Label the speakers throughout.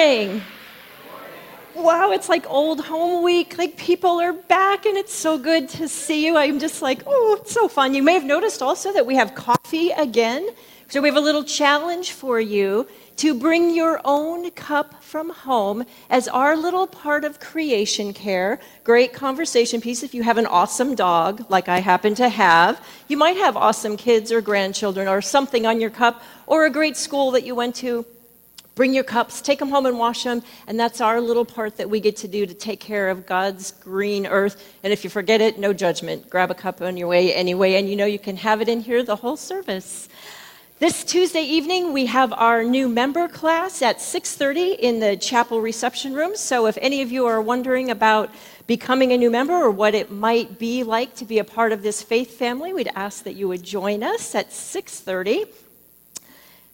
Speaker 1: morning. Wow, it's like old home week. Like people are back and it's so good to see you. I'm just like, oh, it's so fun. You may have noticed also that we have coffee again. So we have a little challenge for you to bring your own cup from home as our little part of creation care. Great conversation piece if you have an awesome dog, like I happen to have. You might have awesome kids or grandchildren or something on your cup, or a great school that you went to. Bring your cups, take them home and wash them, and that's our little part that we get to do to take care of God's green earth. And if you forget it, no judgment. Grab a cup on your way anyway, and you know you can have it in here the whole service. This Tuesday evening, we have our new member class at 6:30 in the chapel reception room. So if any of you are wondering about becoming a new member or what it might be like to be a part of this faith family, we'd ask that you would join us at 6:30.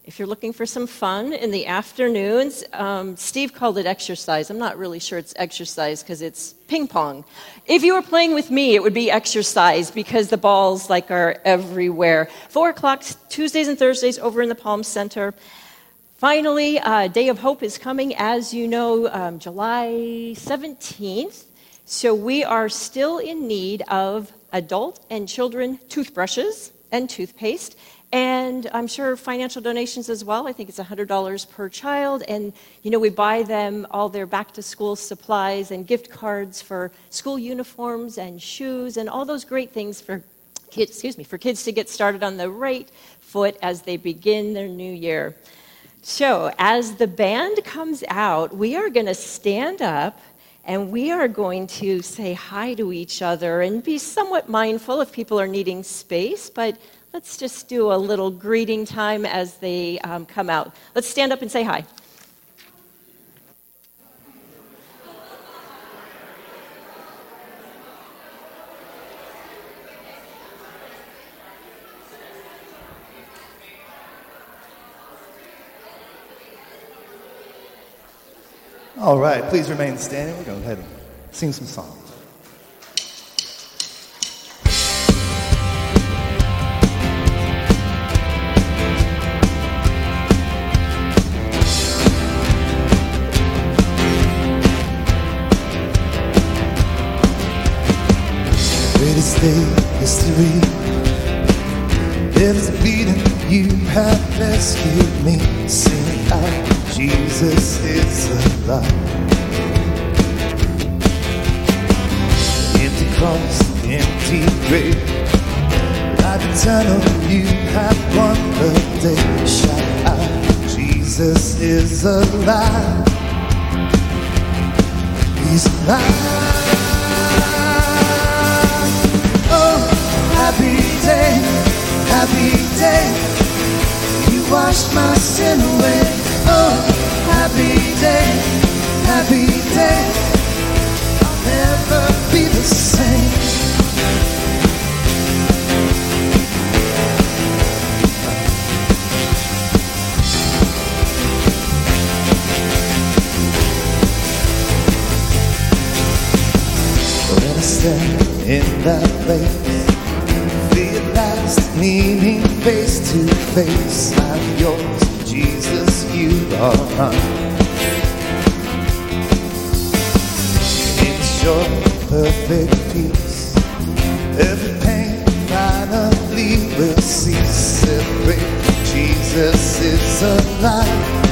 Speaker 1: If you're looking for some fun in the afternoons, um, Steve called it exercise. I'm not really sure it's exercise because it's ping pong. If you were playing with me, it would be exercise because the balls like are everywhere. Four o'clock Tuesdays and Thursdays over in the Palm Center. Finally, uh, Day of Hope is coming, as you know, um, July 17th. So we are still in need of adult and children toothbrushes and toothpaste. And I'm sure financial donations as well. I think it's $100 per child. And, you know, we buy them all their back to school supplies and gift cards for school uniforms and shoes and all those great things for kids, excuse me, for kids to get started on the right foot as they begin their new year. So, as the band comes out, we are going to stand up and we are going to say hi to each other and be somewhat mindful if people are needing space, but Let's just do a little greeting time as they um, come out. Let's stand up and say hi.
Speaker 2: All right, please remain standing. We're going to go ahead and sing some songs. Have rescued me. Sing out, Jesus is alive. Empty cross, empty grave. Life eternal, you have won the day. Shout out, Jesus is alive. He's alive. Oh, happy day, happy day. Washed my sin away. Oh, happy day, happy day. I'll never be the same. When I stand in that place meaning face to face. I'm yours, Jesus, you are mine. It's your perfect peace. Every pain finally will cease. Every Jesus is alive.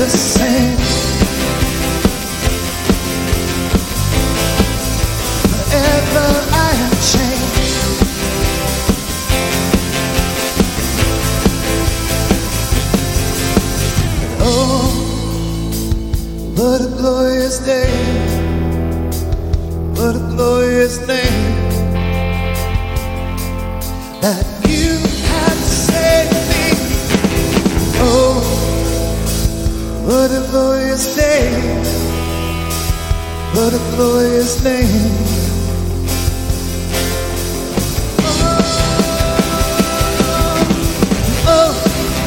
Speaker 2: The same. glorious name.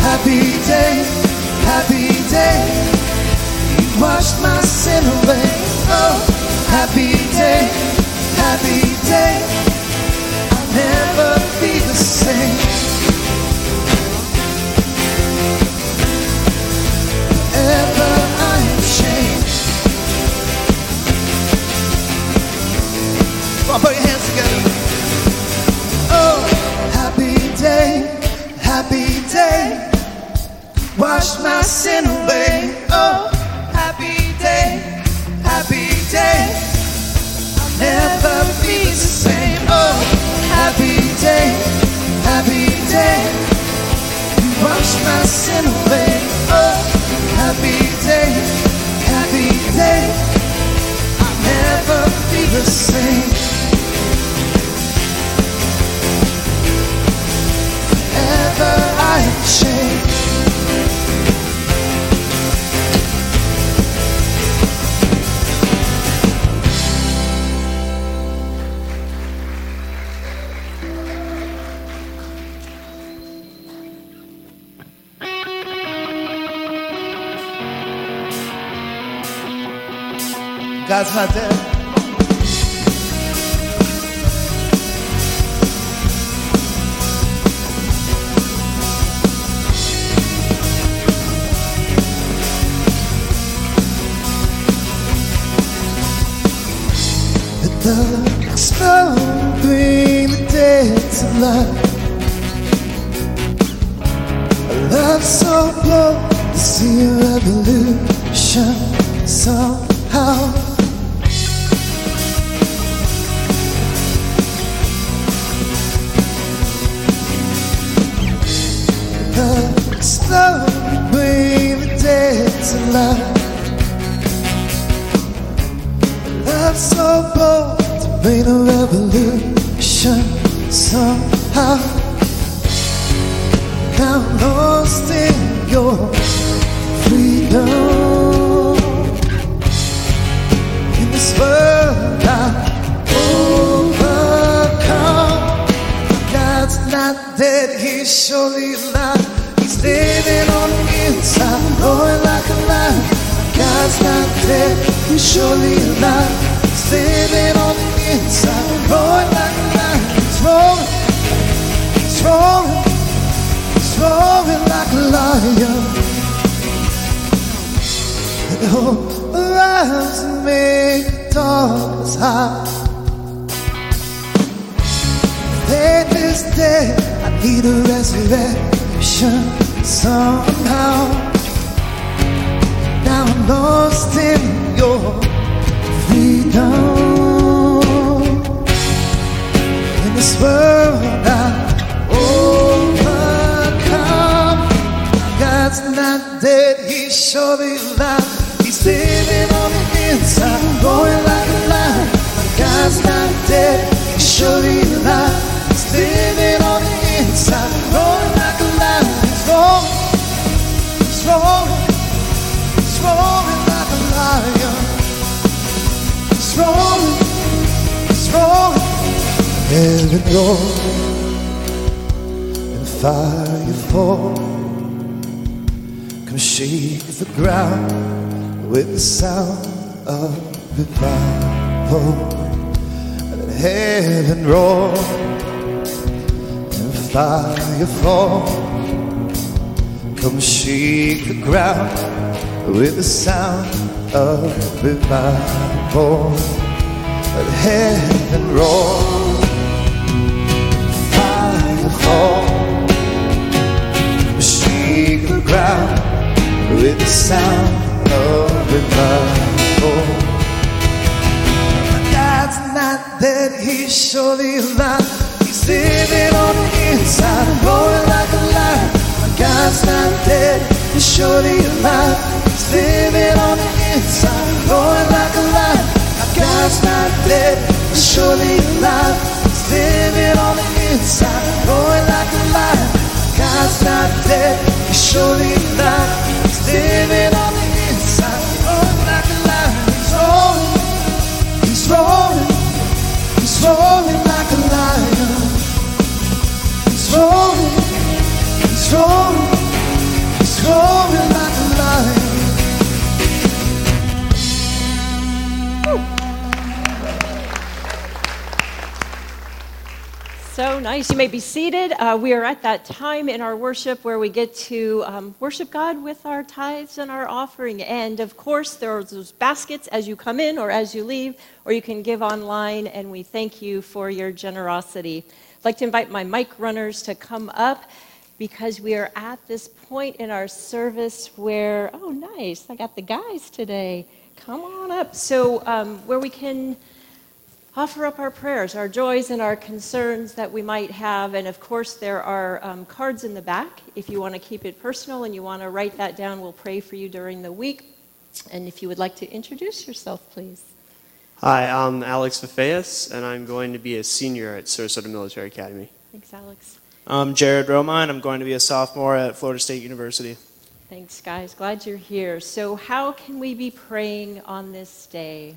Speaker 2: happy day, happy day. You washed my Dead. The explode bring the dead to life. A love so close to see a revolution somehow. Oh, and make darkness. I need a somehow. Now I'm lost in your freedom. In this world I overcome. God's not dead, he's surely alive. He's living on the inside, going like a lion. God's not dead, he's surely alive. He's living on the inside, going like a lion. He's rolling, he's rolling, he's rolling like a lion. He's rolling, he's rolling. Heaven roar and fire fall. Come shake the ground with the sound of revival. Let heaven roar and fire fall. Come shake the ground with the sound of revival. Let heaven roar, and fire fall. With the sound of revival. God's not dead, he's surely alive. He's living on the inside, rolling like a lion. God's not dead, he's surely alive. He's living on the inside, rolling like a lion. God's not dead, he's surely alive. He's living on the inside, rolling like a lion. God's not dead, he's surely alive. Living on the inside, like a lion. He's rolling. He's rolling, he's rolling like a lion. He's rolling, he's rolling, he's rolling like a lion.
Speaker 1: So nice. You may be seated. Uh, we are at that time in our worship where we get to um, worship God with our tithes and our offering. And of course, there are those baskets as you come in or as you leave, or you can give online. And we thank you for your generosity. I'd like to invite my mic runners to come up. because we are at this point in our service where, oh, nice, I got the guys today. Come on up. So, um, where we can offer up our prayers, our joys, and our concerns that we might have. And of course, there are um, cards in the back. If you want to keep it personal and you want to write that down, we'll pray for you during the week. And if you would like to introduce yourself, please.
Speaker 3: Hi, I'm Alex Fafeas, and I'm going to be a senior at Sarasota Military Academy.
Speaker 1: Thanks, Alex.
Speaker 4: I'm Jared Roma, and I'm going to be a sophomore at Florida State University.
Speaker 1: Thanks, guys. Glad you're here. So, how can we be praying on this day?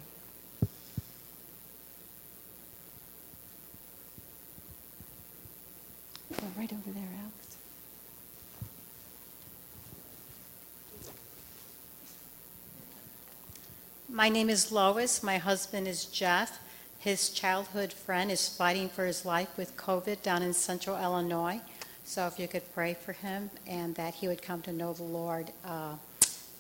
Speaker 1: Oh, right over there, Alex.
Speaker 5: My name is Lois. My husband is Jeff. His childhood friend is fighting for his life with COVID down in central Illinois. So if you could pray for him and that he would come to know the Lord uh,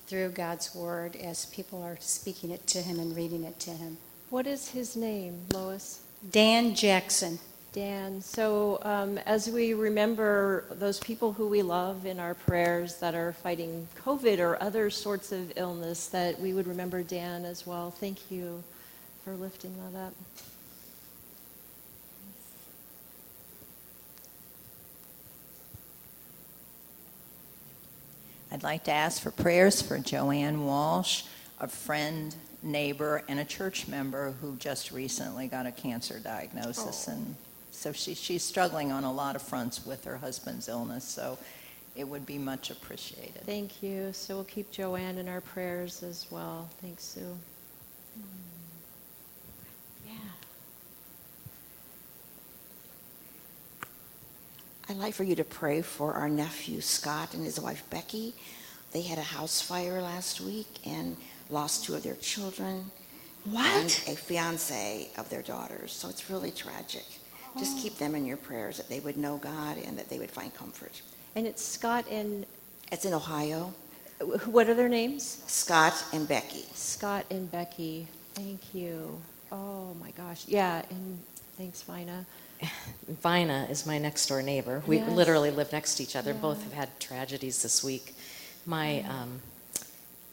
Speaker 5: through God's word as people are speaking it to him and reading it to him.
Speaker 1: What is his name, Lois?
Speaker 5: Dan Jackson.
Speaker 1: Dan. So, um, as we remember those people who we love in our prayers that are fighting COVID or other sorts of illness, that we would remember Dan as well. Thank you for lifting that up.
Speaker 6: I'd like to ask for prayers for Joanne Walsh, a friend, neighbor, and a church member who just recently got a cancer diagnosis.
Speaker 1: Oh.
Speaker 6: And so she, she's struggling on a lot of fronts with her husband's illness, so it would be much appreciated.
Speaker 1: Thank you. So, we'll keep Joanne in our prayers as well. Thanks, Sue. Hmm. Yeah.
Speaker 7: I'd like for you to pray for our nephew Scott and his wife Becky. They had a house fire last week and lost two of their children.
Speaker 1: What?
Speaker 7: And a fiance of their daughters. So it's really tragic. Just keep them in your prayers that they would know God and that they would find comfort.
Speaker 1: And it's Scott and
Speaker 7: It's in Ohio.
Speaker 1: wh- what are their names?
Speaker 7: Scott and Becky.
Speaker 1: Scott and Becky. Thank you. Oh my gosh. Yeah, and thanks, Vina.
Speaker 8: Vina is my next door neighbor. We
Speaker 1: Yes.
Speaker 8: literally live next to each other.
Speaker 1: Yeah.
Speaker 8: Both have had tragedies this week. My um,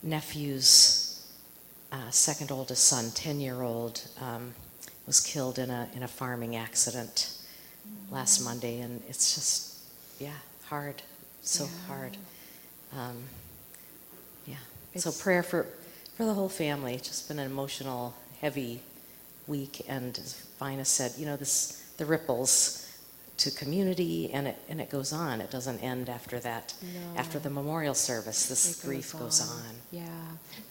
Speaker 8: nephew's uh, second oldest son, 10 year old, um, was killed in a, in a farming accident last Monday. And it's just, yeah, hard. So hard. Um, yeah. so prayer for, for the whole family. It's just been an emotional, heavy week. And as Vina said, you know, this the ripples to community, and it and it goes on. It doesn't end after that.
Speaker 1: No.
Speaker 8: After the memorial service, this
Speaker 1: It
Speaker 8: grief goes on.
Speaker 1: Yeah.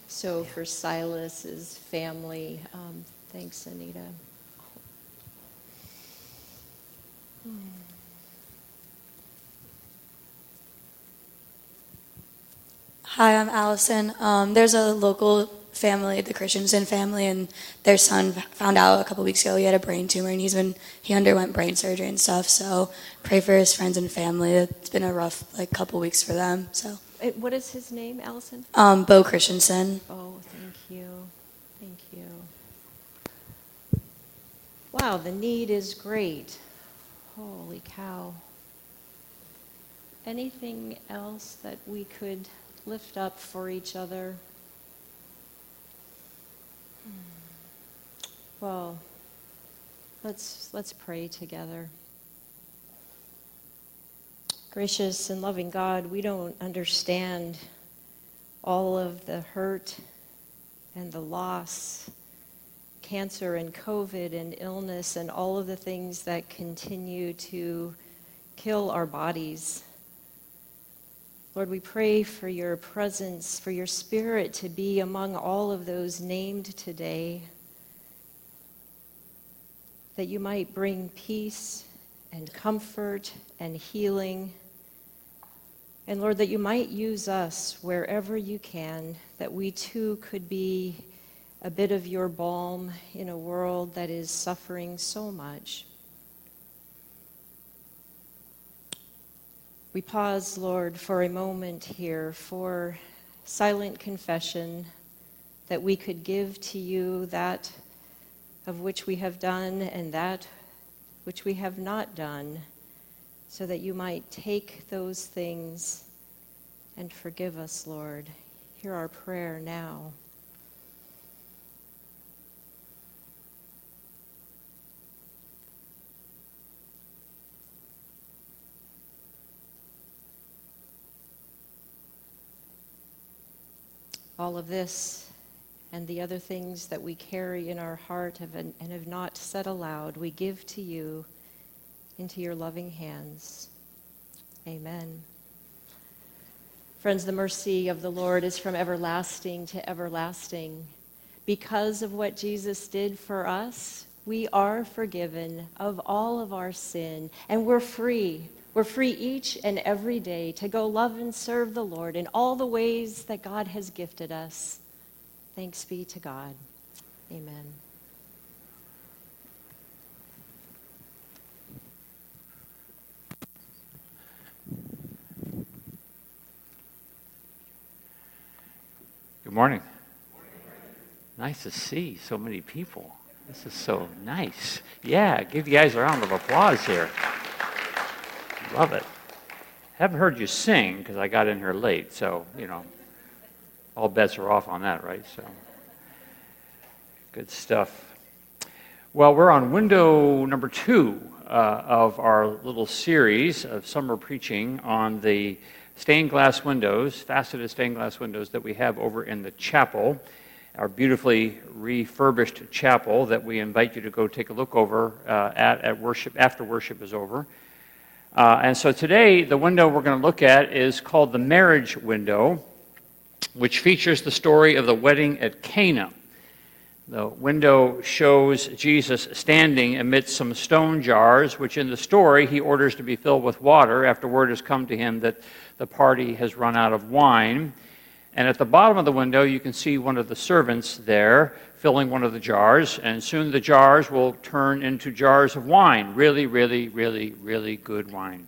Speaker 1: So for Silas's family, um, thanks, Anita.
Speaker 9: Hi, I'm Allison. Um, there's a local family, the Christensen family, and their son found out a couple weeks ago he had a brain tumor, and he's been he underwent brain surgery and stuff. So pray for his friends and family. It's been a rough like couple weeks for them. So
Speaker 1: What is his name, Allison?
Speaker 9: um, Bo Christensen.
Speaker 1: Oh, thank you. Thank you. Wow, the need is great. Holy cow. Anything else that we could lift up for each other? Well, let's let's pray together. Gracious and loving God, we don't understand all of the hurt and the loss, cancer and COVID and illness, and all of the things that continue to kill our bodies. Lord, we pray for your presence, for your spirit to be among all of those named today, that you might bring peace and comfort and healing. And Lord, that you might use us wherever you can, that we too could be a bit of your balm in a world that is suffering so much. We pause, Lord, for a moment here for silent confession that we could give to you that of which we have done and that which we have not done, so that you might take those things and forgive us, Lord. Hear our prayer now. All of this and the other things that we carry in our heart and have not said aloud, we give to you into your loving hands. Amen. Friends, the mercy of the Lord is from everlasting to everlasting. Because of what Jesus did for us, we are forgiven of all of our sin, and we're free. We're free each and every day to go love and serve the Lord in all the ways that God has gifted us. Thanks be to God. Amen.
Speaker 10: Good morning. Nice to see so many people. This is so nice. Yeah, give you guys a round of applause here. Love it. Haven't heard you sing because I got in here late, so, you know, all bets are off on that, right? So, good stuff. Well, we're on window number two uh, of our little series of summer preaching on the stained glass windows, faceted stained glass windows that we have over in the chapel, our beautifully refurbished chapel that we invite you to go take a look over uh, at, at worship after worship is over. Uh, and so today, the window we're going to look at is called the marriage window, which features the story of the wedding at Cana. The window shows Jesus standing amidst some stone jars, which in the story he orders to be filled with water after word has come to him that the party has run out of wine. And at the bottom of the window, you can see one of the servants there filling one of the jars, and soon the jars will turn into jars of wine. Really, really, really, really good wine.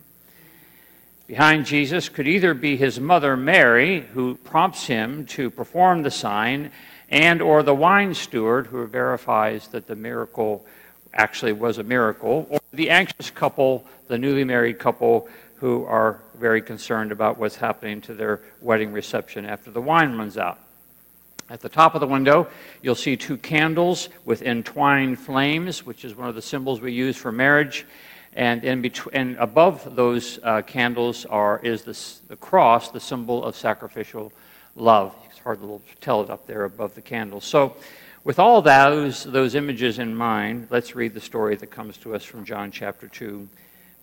Speaker 10: Behind Jesus could either be his mother Mary, who prompts him to perform the sign, and or the wine steward who verifies that the miracle actually was a miracle, or the anxious couple, the newly married couple who are very concerned about what's happening to their wedding reception after the wine runs out. At the top of the window, you'll see two candles with entwined flames, which is one of the symbols we use for marriage. And, in between, and above those uh, candles are, is this, the cross, the symbol of sacrificial love. It's hard to tell it up there above the candles. So, with all those, those images in mind, let's read the story that comes to us from John chapter 2,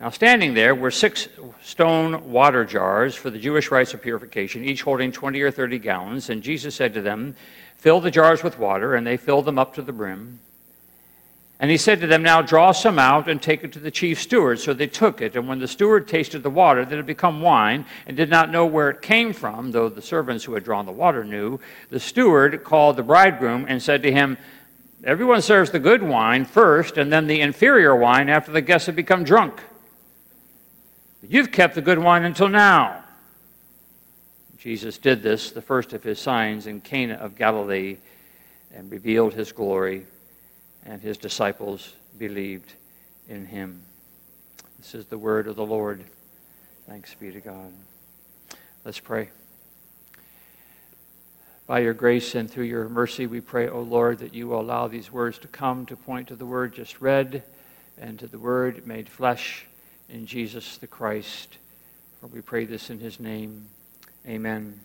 Speaker 10: Now, standing there were six stone water jars for the Jewish rites of purification, each holding 20 or 30 gallons. And Jesus said to them, Fill the jars with water, and they filled them up to the brim. And he said to them, Now draw some out and take it to the chief steward. So they took it. And when the steward tasted the water that had become wine and did not know where it came from, though the servants who had drawn the water knew, the steward called the bridegroom and said to him, Everyone serves the good wine first, and then the inferior wine after the guests have become drunk. But you've kept the good wine until now. Jesus did this, the first of his signs in Cana of Galilee, and revealed his glory, and his disciples believed in him. This is the word of the Lord. Thanks be to God. Let's pray. By your grace and through your mercy, we pray, O Lord, that you will allow these words to come to point to the word just read and to the word made flesh in Jesus the Christ. For we pray this in his name. Amen.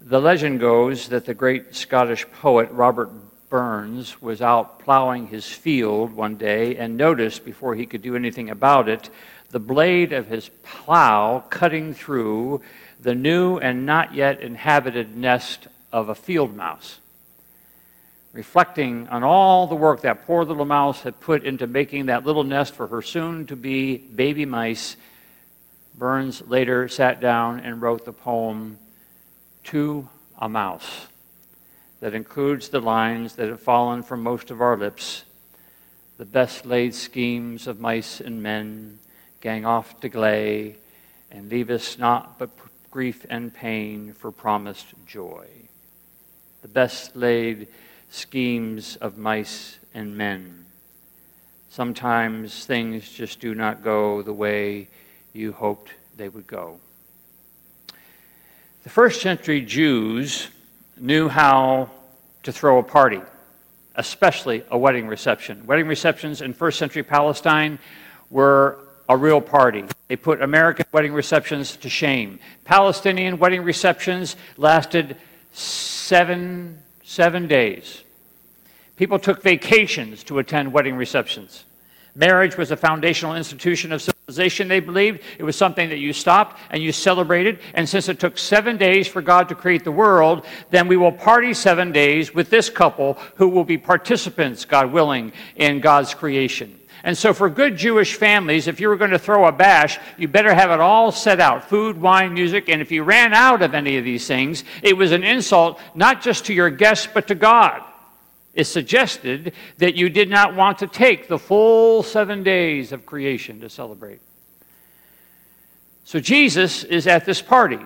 Speaker 10: The legend goes that the great Scottish poet Robert Burns was out plowing his field one day and noticed, before he could do anything about it, the blade of his plow cutting through the new and not yet inhabited nest of a field mouse. Reflecting on all the work that poor little mouse had put into making that little nest for her soon to be baby mice, Burns later sat down and wrote the poem To a Mouse that includes the lines that have fallen from most of our lips The best laid schemes of mice and men gang off to gley and leave us naught but grief and pain for promised joy. The best laid schemes of mice and men. Sometimes things just do not go the way you hoped they would go. The first century Jews knew how to throw a party, especially a wedding reception. Wedding receptions in first century Palestine were a real party. They put American wedding receptions to shame. Palestinian wedding receptions lasted seven, seven days. People took vacations to attend wedding receptions. Marriage was a foundational institution of civilization, they believed. It was something that you stopped and you celebrated. And since it took seven days for God to create the world, then we will party seven days with this couple who will be participants, God willing, in God's creation. And so, for good Jewish families, if you were going to throw a bash, you better have it all set out food, wine, music. And if you ran out of any of these things, it was an insult not just to your guests, but to God. It suggested that you did not want to take the full seven days of creation to celebrate. So, Jesus is at this party.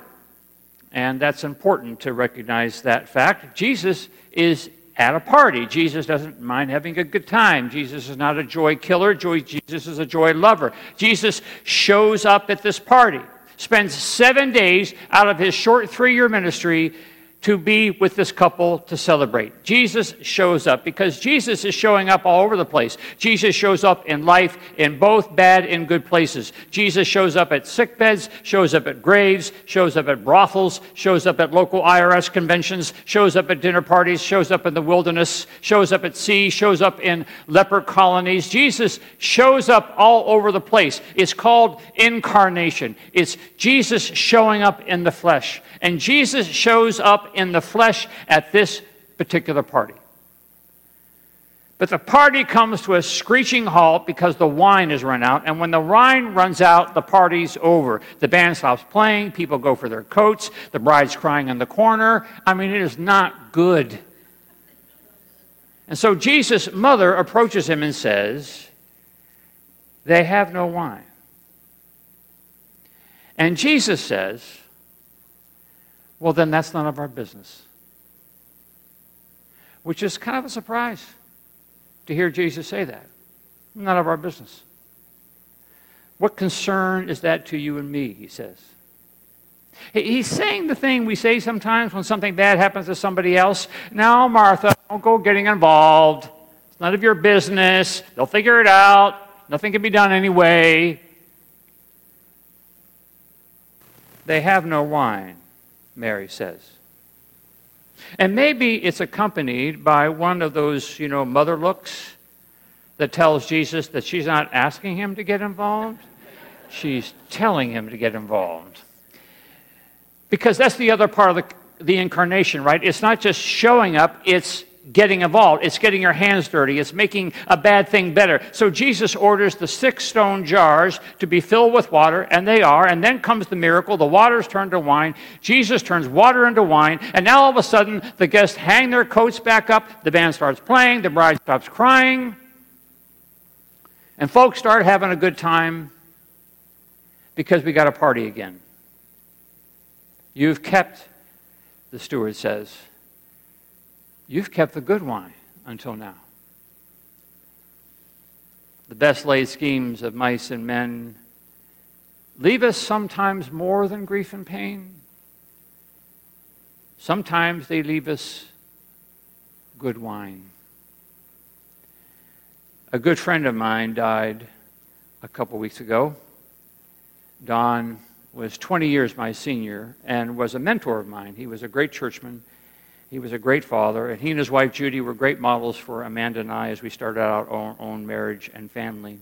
Speaker 10: And that's important to recognize that fact. Jesus is at a party. Jesus doesn't mind having a good time. Jesus is not a joy killer. Joy, Jesus is a joy lover. Jesus shows up at this party, spends seven days out of his short three year ministry to be with this couple to celebrate. Jesus shows up because Jesus is showing up all over the place. Jesus shows up in life in both bad and good places. Jesus shows up at sick beds, shows up at graves, shows up at brothels, shows up at local IRS conventions, shows up at dinner parties, shows up in the wilderness, shows up at sea, shows up in leper colonies. Jesus shows up all over the place. It's called incarnation. It's Jesus showing up in the flesh. And Jesus shows up in the flesh at this particular party. But the party comes to a screeching halt because the wine has run out. And when the wine runs out, the party's over. The band stops playing, people go for their coats, the bride's crying in the corner. I mean, it is not good. And so Jesus' mother approaches him and says, They have no wine. And Jesus says, well, then that's none of our business. Which is kind of a surprise to hear Jesus say that. None of our business. What concern is that to you and me, he says. He's saying the thing we say sometimes when something bad happens to somebody else. Now, Martha, don't go getting involved. It's none of your business. They'll figure it out. Nothing can be done anyway. They have no wine. Mary says. And maybe it's accompanied by one of those, you know, mother looks that tells Jesus that she's not asking him to get involved, she's telling him to get involved. Because that's the other part of the, the incarnation, right? It's not just showing up, it's getting involved. It's getting your hands dirty. It's making a bad thing better. So Jesus orders the six stone jars to be filled with water, and they are. And then comes the miracle. The water's turned to wine. Jesus turns water into wine. And now all of a sudden, the guests hang their coats back up. The band starts playing. The bride stops crying. And folks start having a good time because we got a party again. You've kept, the steward says, You've kept the good wine until now. The best laid schemes of mice and men leave us sometimes more than grief and pain. Sometimes they leave us good wine. A good friend of mine died a couple weeks ago. Don was 20 years my senior and was a mentor of mine. He was a great churchman he was a great father, and he and his wife Judy were great models for Amanda and I as we started out our own marriage and family.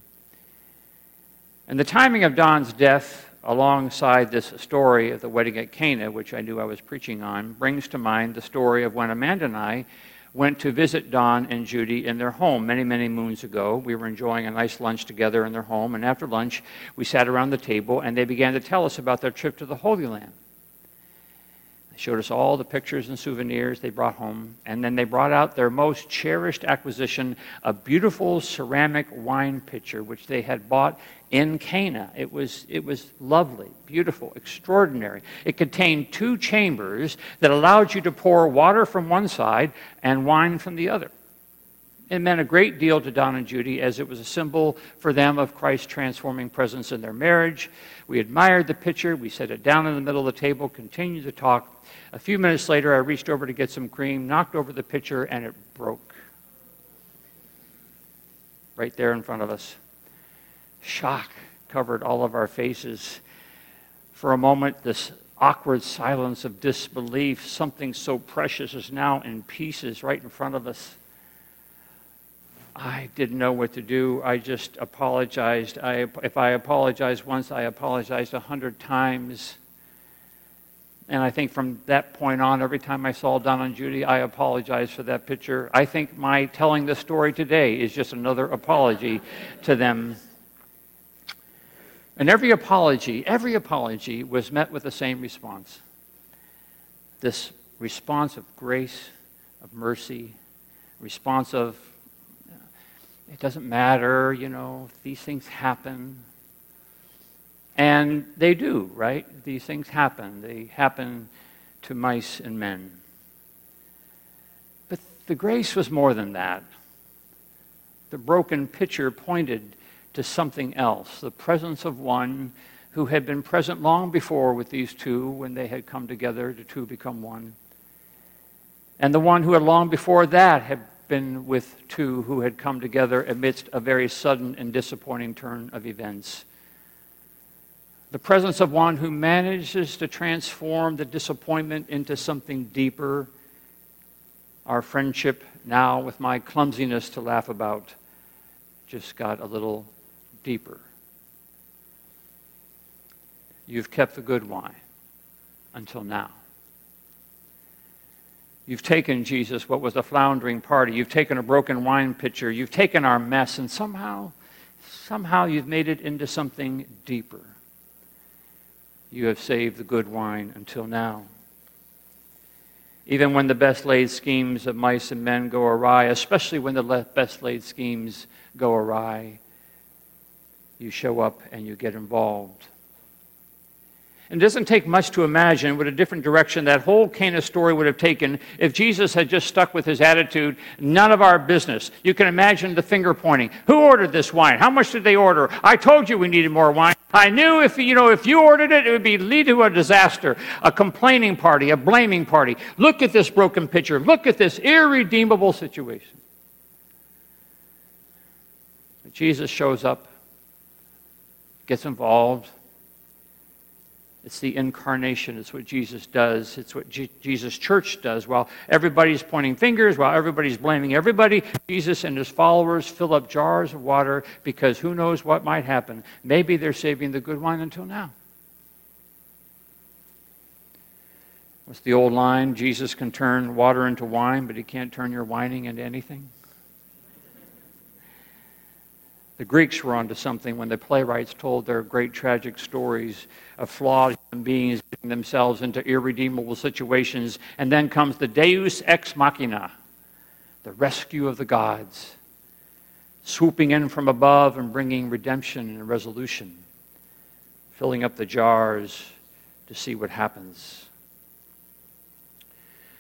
Speaker 10: And the timing of Don's death, alongside this story of the wedding at Cana, which I knew I was preaching on, brings to mind the story of when Amanda and I went to visit Don and Judy in their home many, many moons ago. We were enjoying a nice lunch together in their home, and after lunch, we sat around the table and they began to tell us about their trip to the Holy Land. Showed us all the pictures and souvenirs they brought home, and then they brought out their most cherished acquisition, a beautiful ceramic wine pitcher, which they had bought in Cana. It was, it was lovely, beautiful, extraordinary. It contained two chambers that allowed you to pour water from one side and wine from the other. It meant a great deal to Don and Judy as it was a symbol for them of Christ's transforming presence in their marriage. We admired the pitcher. We set it down in the middle of the table, continued to talk. A few minutes later, I reached over to get some cream, knocked over the pitcher, and it broke. Right there in front of us. Shock covered all of our faces. For a moment, this awkward silence of disbelief, something so precious is now in pieces right in front of us. I didn't know what to do. I just apologized. I, if I apologized once, I apologized a hundred times. And I think from that point on, every time I saw Don and Judy, I apologized for that picture. I think my telling the story today is just another apology to them. And every apology, every apology was met with the same response this response of grace, of mercy, response of it doesn't matter, you know, these things happen. And they do, right? These things happen. They happen to mice and men. But the grace was more than that. The broken pitcher pointed to something else the presence of one who had been present long before with these two when they had come together, the two become one. And the one who had long before that had been with two who had come together amidst a very sudden and disappointing turn of events. The presence of one who manages to transform the disappointment into something deeper. Our friendship now, with my clumsiness to laugh about, just got a little deeper. You've kept the good wine until now. You've taken, Jesus, what was a floundering party. You've taken a broken wine pitcher. You've taken our mess, and somehow, somehow you've made it into something deeper. You have saved the good wine until now. Even when the best laid schemes of mice and men go awry, especially when the best laid schemes go awry, you show up and you get involved. It doesn't take much to imagine what a different direction that whole Cana story would have taken if Jesus had just stuck with his attitude, none of our business. You can imagine the finger pointing. Who ordered this wine? How much did they order? I told you we needed more wine. I knew if you know if you ordered it, it would be lead to a disaster, a complaining party, a blaming party. Look at this broken pitcher. Look at this irredeemable situation. But Jesus shows up, gets involved it's the incarnation. It's what Jesus does. It's what G- Jesus' church does. While everybody's pointing fingers, while everybody's blaming everybody, Jesus and his followers fill up jars of water because who knows what might happen. Maybe they're saving the good wine until now. What's the old line? Jesus can turn water into wine, but he can't turn your whining into anything. The Greeks were onto something when the playwrights told their great tragic stories of flawed human beings getting themselves into irredeemable situations. And then comes the Deus ex machina, the rescue of the gods, swooping in from above and bringing redemption and resolution, filling up the jars to see what happens.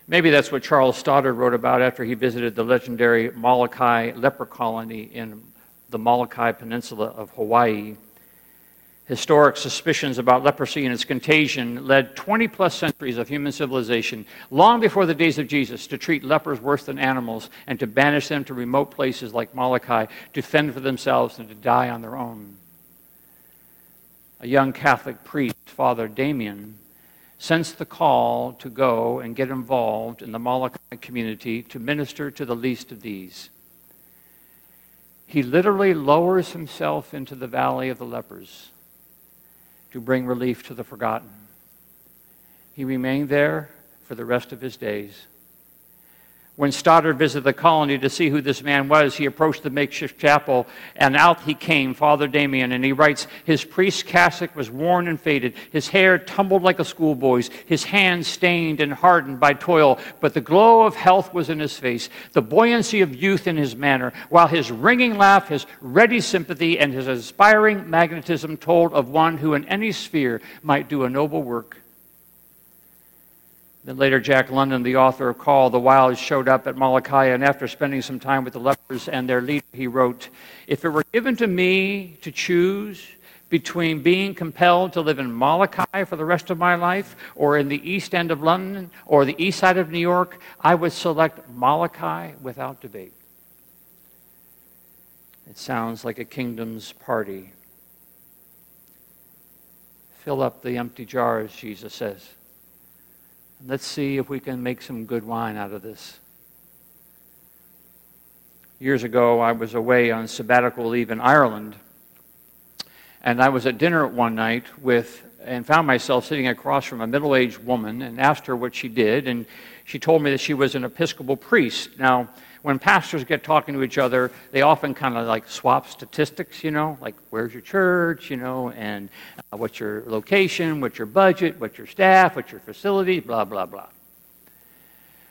Speaker 10: Maybe that's what Charles Stoddard wrote about after he visited the legendary Molokai leper colony in the Molokai Peninsula of Hawaii. Historic suspicions about leprosy and its contagion led 20 plus centuries of human civilization, long before the days of Jesus, to treat lepers worse than animals and to banish them to remote places like Molokai to fend for themselves and to die on their own. A young Catholic priest, Father Damien, sensed the call to go and get involved in the Molokai community to minister to the least of these. He literally lowers himself into the valley of the lepers to bring relief to the forgotten. He remained there for the rest of his days. When Stoddard visited the colony to see who this man was, he approached the makeshift chapel, and out he came, Father Damien. And he writes His priest's cassock was worn and faded, his hair tumbled like a schoolboy's, his hands stained and hardened by toil, but the glow of health was in his face, the buoyancy of youth in his manner, while his ringing laugh, his ready sympathy, and his inspiring magnetism told of one who in any sphere might do a noble work. Then later, Jack London, the author of Call the Wild, showed up at Molokai, and after spending some time with the lepers and their leader, he wrote, If it were given to me to choose between being compelled to live in Molokai for the rest of my life, or in the east end of London, or the east side of New York, I would select Molokai without debate. It sounds like a kingdom's party. Fill up the empty jars, Jesus says. Let's see if we can make some good wine out of this. Years ago, I was away on sabbatical leave in Ireland, and I was at dinner one night with and found myself sitting across from a middle aged woman and asked her what she did. And she told me that she was an Episcopal priest. Now, when pastors get talking to each other, they often kind of like swap statistics, you know, like where's your church, you know, and uh, what's your location, what's your budget, what's your staff, what's your facilities, blah, blah, blah.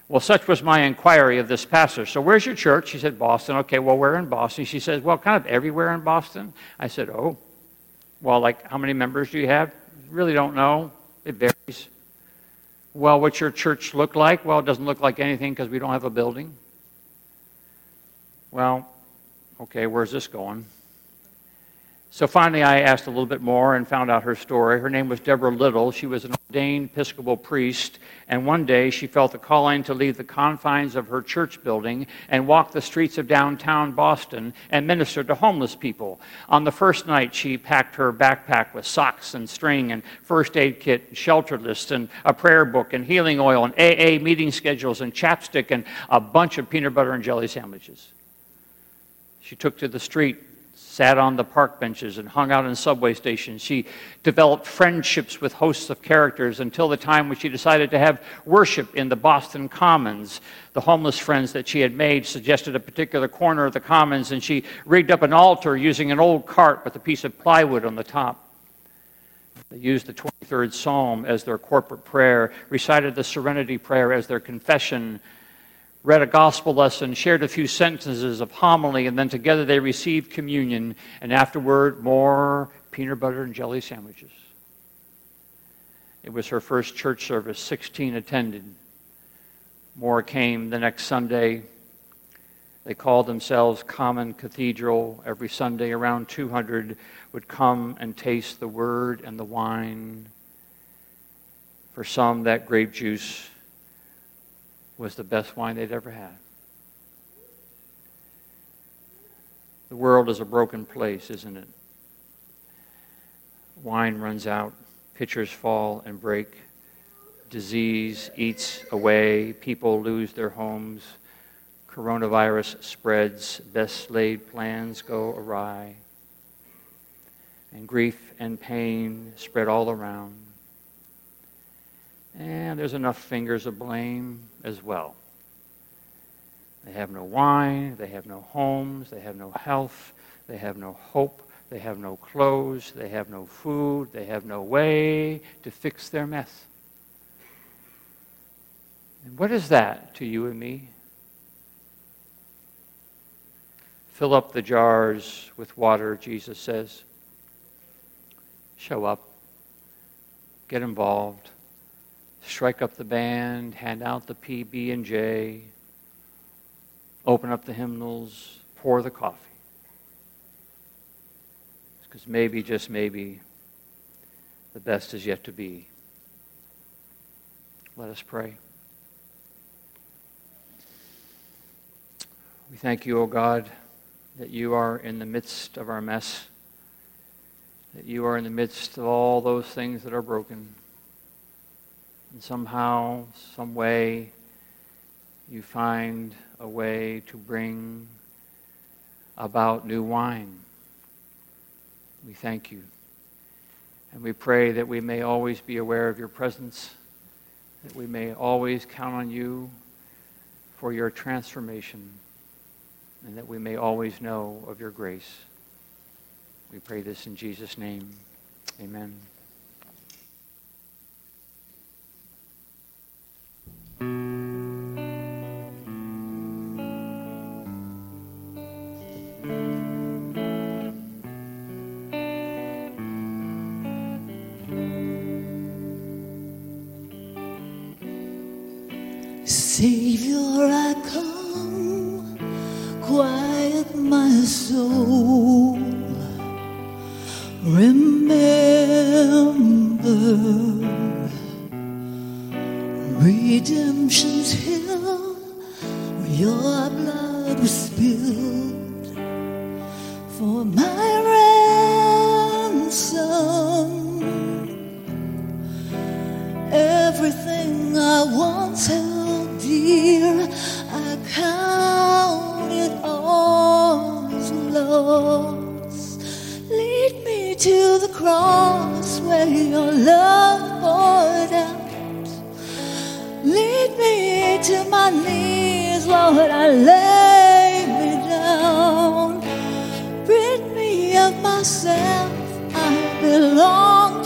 Speaker 10: Well, such was my inquiry of this pastor. So, where's your church? She said, Boston. Okay, well, we're in Boston. She says, Well, kind of everywhere in Boston. I said, Oh, well, like how many members do you have? Really don't know. It varies. Well, what's your church look like? Well, it doesn't look like anything because we don't have a building. Well, okay, where's this going? So finally, I asked a little bit more and found out her story. Her name was Deborah Little. She was an ordained Episcopal priest, and one day she felt the calling to leave the confines of her church building and walk the streets of downtown Boston and minister to homeless people. On the first night, she packed her backpack with socks and string and first aid kit, and shelter list, and a prayer book, and healing oil, and AA meeting schedules, and chapstick, and a bunch of peanut butter and jelly sandwiches. She took to the street, sat on the park benches, and hung out in subway stations. She developed friendships with hosts of characters until the time when she decided to have worship in the Boston Commons. The homeless friends that she had made suggested a particular corner of the Commons, and she rigged up an altar using an old cart with a piece of plywood on the top. They used the 23rd Psalm as their corporate prayer, recited the Serenity Prayer as their confession, read a gospel lesson, shared a few sentences of homily, and then together they received communion, and afterward, more peanut butter and jelly sandwiches. It was her first church service, 16 attended. More came the next Sunday. They called themselves Common Cathedral. Every Sunday, around 200 would come and taste the word and the wine. For some, that grape juice was the best wine they'd ever had. The world is a broken place, isn't it? Wine runs out, pitchers fall and break, disease eats away, people lose their homes, coronavirus spreads, best laid plans go awry, and grief and pain spread all around. And there's enough fingers of blame as well. They have no wine, they have no homes, they have no health, they have no hope, they have no clothes, they have no food, they have no way to fix their mess. And what is that to you and me? Fill up the jars with water, Jesus says. Show up. Get involved strike up the band, hand out the PB and J, open up the hymnals, pour the coffee. Because maybe, just maybe, the best is yet to be. Let us pray. We thank you, O God, that you are in the midst of our mess, that you are in the midst of all those things that are broken. And somehow, some way, you find a way to bring about new wine. We thank you. And we pray that we may always be aware of your presence, that we may always count on you for your transformation, and that we may always know of your grace. We pray this in Jesus' name. Amen.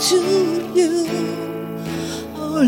Speaker 11: to you. Oh,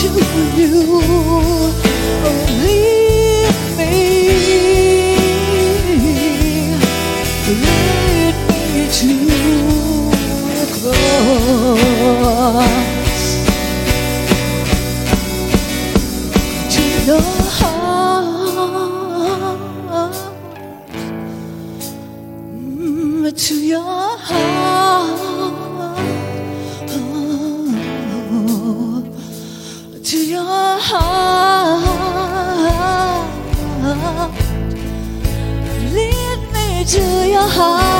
Speaker 11: to you. Me. Me to your heart. To your mm, to your heart